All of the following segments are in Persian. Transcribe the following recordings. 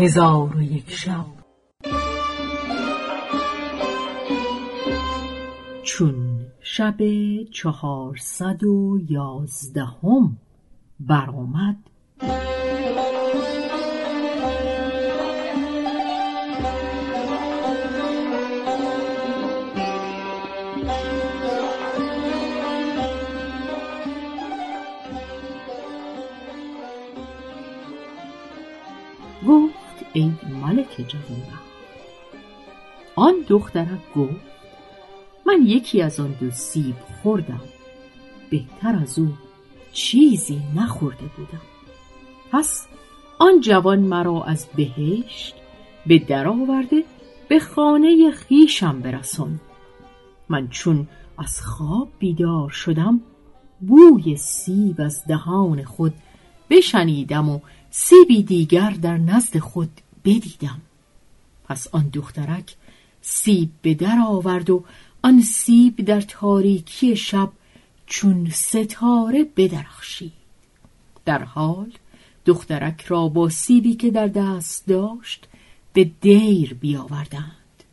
هزار و یک شب. چون شب چهارصد و یازدهم برآمد گفت ای ملک جوانبخت آن دخترک گفت من یکی از آن دو سیب خوردم. بهتر از او چیزی نخورده بودم. پس آن جوان مرا از بهشت به در آورده به خانه خیشم برسان من چون از خواب بیدار شدم بوی سیب از دهان خود بشنیدم و سیبی دیگر در نزد خود بدیدم. پس آن دخترک سیب به در آورد و آن سیب در تاریکی شب چون ستاره بدرخشید. در حال دخترک را با سیبی که در دست داشت به دیر بیاوردند.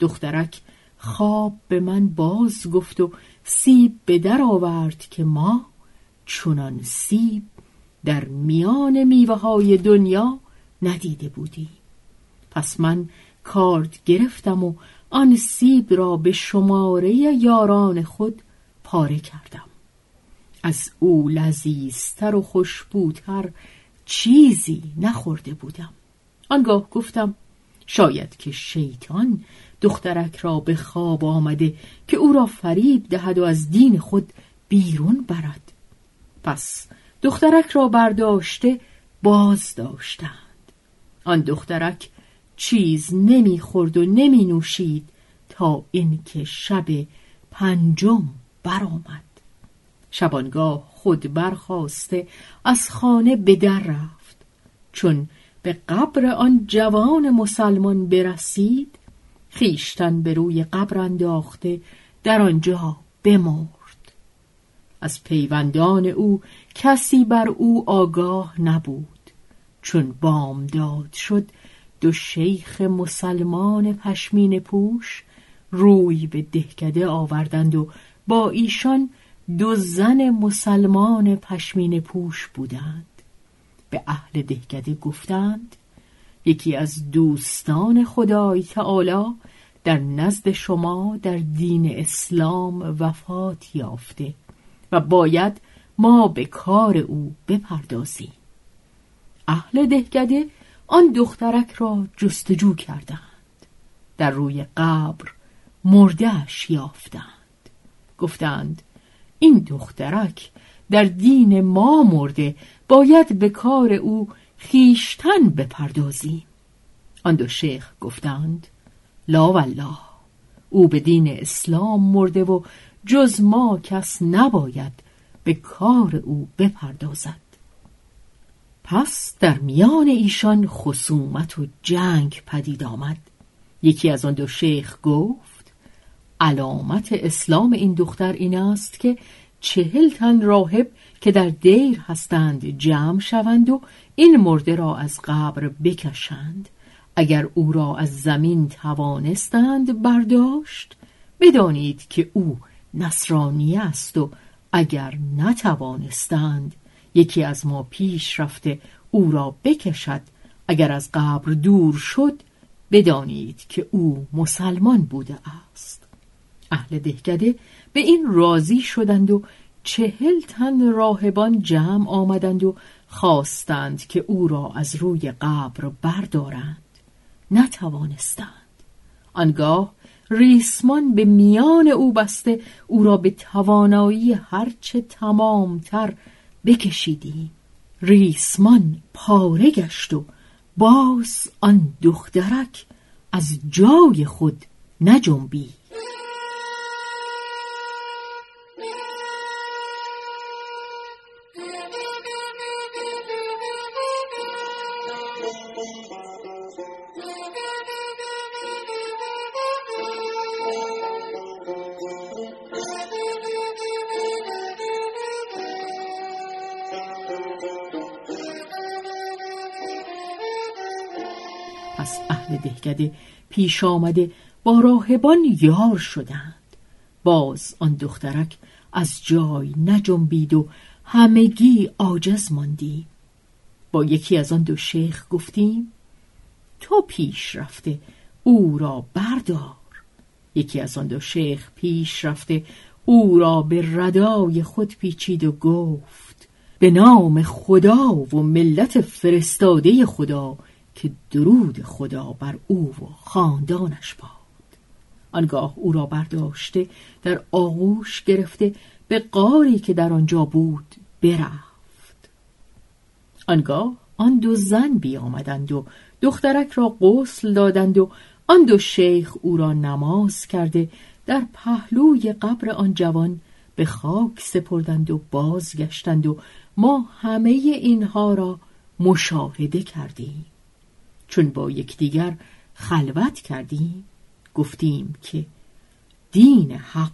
دخترک خواب به من باز گفت و سیب به در آورد که ما چونان سیب در میان میوه های دنیا ندیده بودیم پس من کارد گرفتم و آن سیب را به شماره یاران خود پاره کردم. از او لذیذتر و خوشبوتر چیزی نخورده بودم. آنگاه گفتم شاید که شیطان دخترک را به خواب آمده که او را فریب دهد و از دین خود بیرون برد. پس دخترک را برداشته باز داشتند. آن دخترک چیز نمی‌خورد و نمی نوشید تا اینکه شب پنجم برآمد. شبانگاه خود برخواسته از خانه به در رفت. چون به قبر آن جوان مسلمان برسید خیشتن به روی قبر انداخته در آنجا بمرد از پیوندان او کسی بر او آگاه نبود. چون بامداد شد دو شیخ مسلمان پشمین پوش روی به دهکده آوردند و با ایشان دو زن مسلمان پشمین پوش بودند. به اهل دهکده گفتند یکی از دوستان خدای تعالی در نزد شما در دین اسلام وفات یافته. و باید ما به کار او بپردازیم. اهل دهکده آن دخترک را جستجو کردند. در روی قبر مردهش یافتند. گفتند این دخترک در دین ما مرده باید به کار او خیشتن بپردازیم. آن دو شیخ گفتند لا والله او به دین اسلام مرده و جز ما کس نباید به کار او بپردازد. پس در میان ایشان خصومت و جنگ پدید آمد. یکی از آن دو شیخ گفت علامت اسلام این دختر این است که چهل تن راهب که در دیر هستند جمع شوند و این مرده را از قبر بکشند. اگر او را از زمین توانستند برداشت بدانید که او نصرانی است و اگر نتوانستند یکی از ما پیش رفته او را بکشد. اگر از قبر دور شد بدانید که او مسلمان بوده است. اهل دهکده به این راضی شدند و چهل تن راهبان جمع آمدند و خواستند که او را از روی قبر بردارند. نتوانستند. آنگاه ریسمان به میان او بسته او را به توانایی هرچه تمامتر بکشیدیم ریسمان پاره گشت و باز آن دخترک از جای خود نجنبید. پس اهل دهکده پیش آمده با راهبان یار شدند. باز آن دخترک از جای نجنبید و همگی عاجز ماندی با یکی از آن دو شیخ گفتیم تو پیش رفته او را بردار. یکی از آن دو شیخ پیش رفته او را به ردای خود پیچید و گفت به نام خدا و ملت فرستاده خدا که درود خدا بر او و خاندانش باد. آنگاه او را برداشته در آغوش گرفته به قاری که در آنجا بود برفت. آنگاه آن دو زن بیامدند و دخترک را غسل دادند و آن دو شیخ او را نماز کرده در پهلوی قبر آن جوان به خاک سپردند و بازگشتند و ما همه اینها را مشاهده کردیم. چون با یکدیگر خلوت کردیم گفتیم که دین حق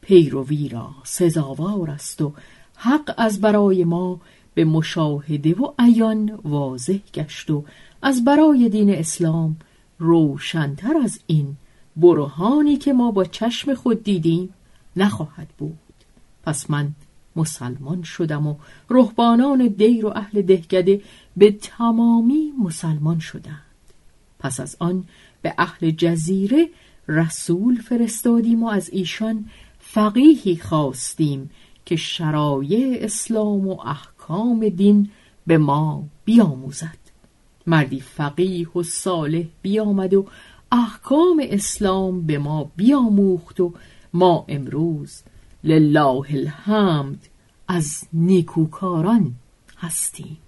پیروی را سزاوار است و حق از برای ما به مشاهده و عیان واضح گشت و از برای دین اسلام روشنتر از این برهانی که ما با چشم خود دیدیم نخواهد بود. پس من مسلمان شدم و رهبانان دیر و اهل دهکده به تمامی مسلمان شدند. پس از آن به اهل جزیره رسول فرستادیم و از ایشان فقیهی خواستیم که شرایع اسلام و احکام دین به ما بیاموزد. مردی فقیه و صالح بیامد و احکام اسلام به ما بیاموخت و ما امروز لله الحمد از نیکوکاران هستیم.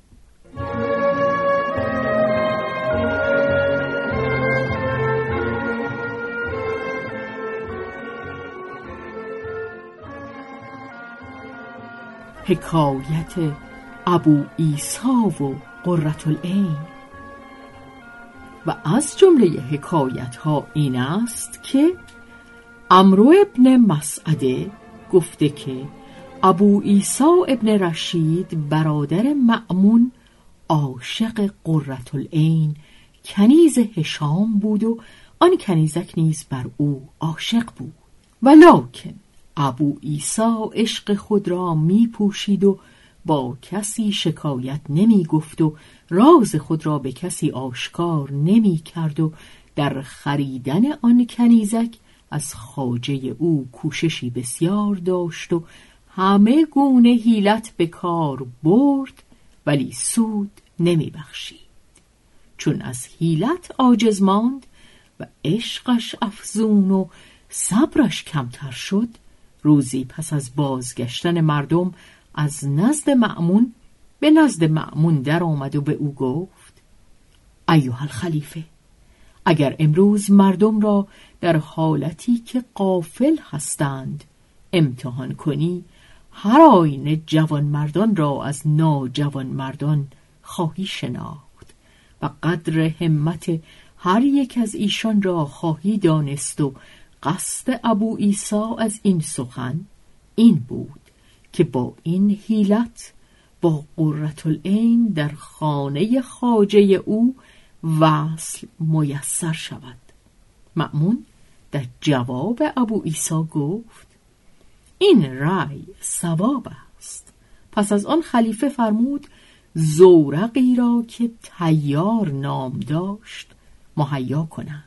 حکایت ابو ایسا و قررت العین. و از جمله حکایت ها این است که امرو ابن مسعده گفته که ابو ایسا ابن رشید برادر معمون عاشق قررت العین کنیز هشام بود و آن کنیزک نیز بر او عاشق بود. ولکن ابو ایسا عشق خود را می پوشید و با کسی شکایت نمی گفت و راز خود را به کسی آشکار نمی کرد و در خریدن آن کنیزک از خاجه او کوششی بسیار داشت و همه گونه هیلت به کار برد ولی سود نمی بخشید. چون از هیلت عاجز ماند و عشقش افزون و صبرش کمتر شد روزی پس از بازگشتن مردم از نزد معمون به نزد معمون در آمد و به او گفت ایوه الخلیفه اگر امروز مردم را در حالتی که قافل هستند امتحان کنی هر آینه جوان مردان را از ناجوان مردان خواهی شناخت و قدر همت هر یک از ایشان را خواهی دانست و قصد ابو ایسا از این سخن این بود که با این حیلت با قررت العین در خانه خاجه او وصل میسر شود. مأمون در جواب ابو ایسا گفت این رأی سواب است. پس از آن خلیفه فرمود زورقی را که تیار نام داشت مهیا کنند.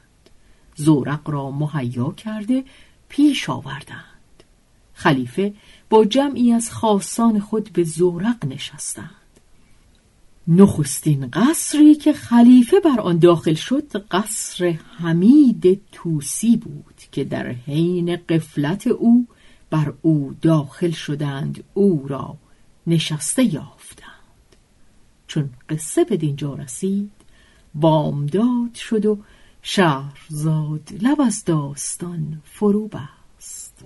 زورق را مهیا کرده پیش آوردند. خلیفه با جمعی از خاصان خود به زورق نشستند. نخستین قصری که خلیفه بر آن داخل شد قصر حمید توسی بود که در حین قفلت او بر او داخل شدند او را نشسته یافتند. چون قصه به دینجا رسید بامداد شد و شهرزاد لب از داستان فرو بست.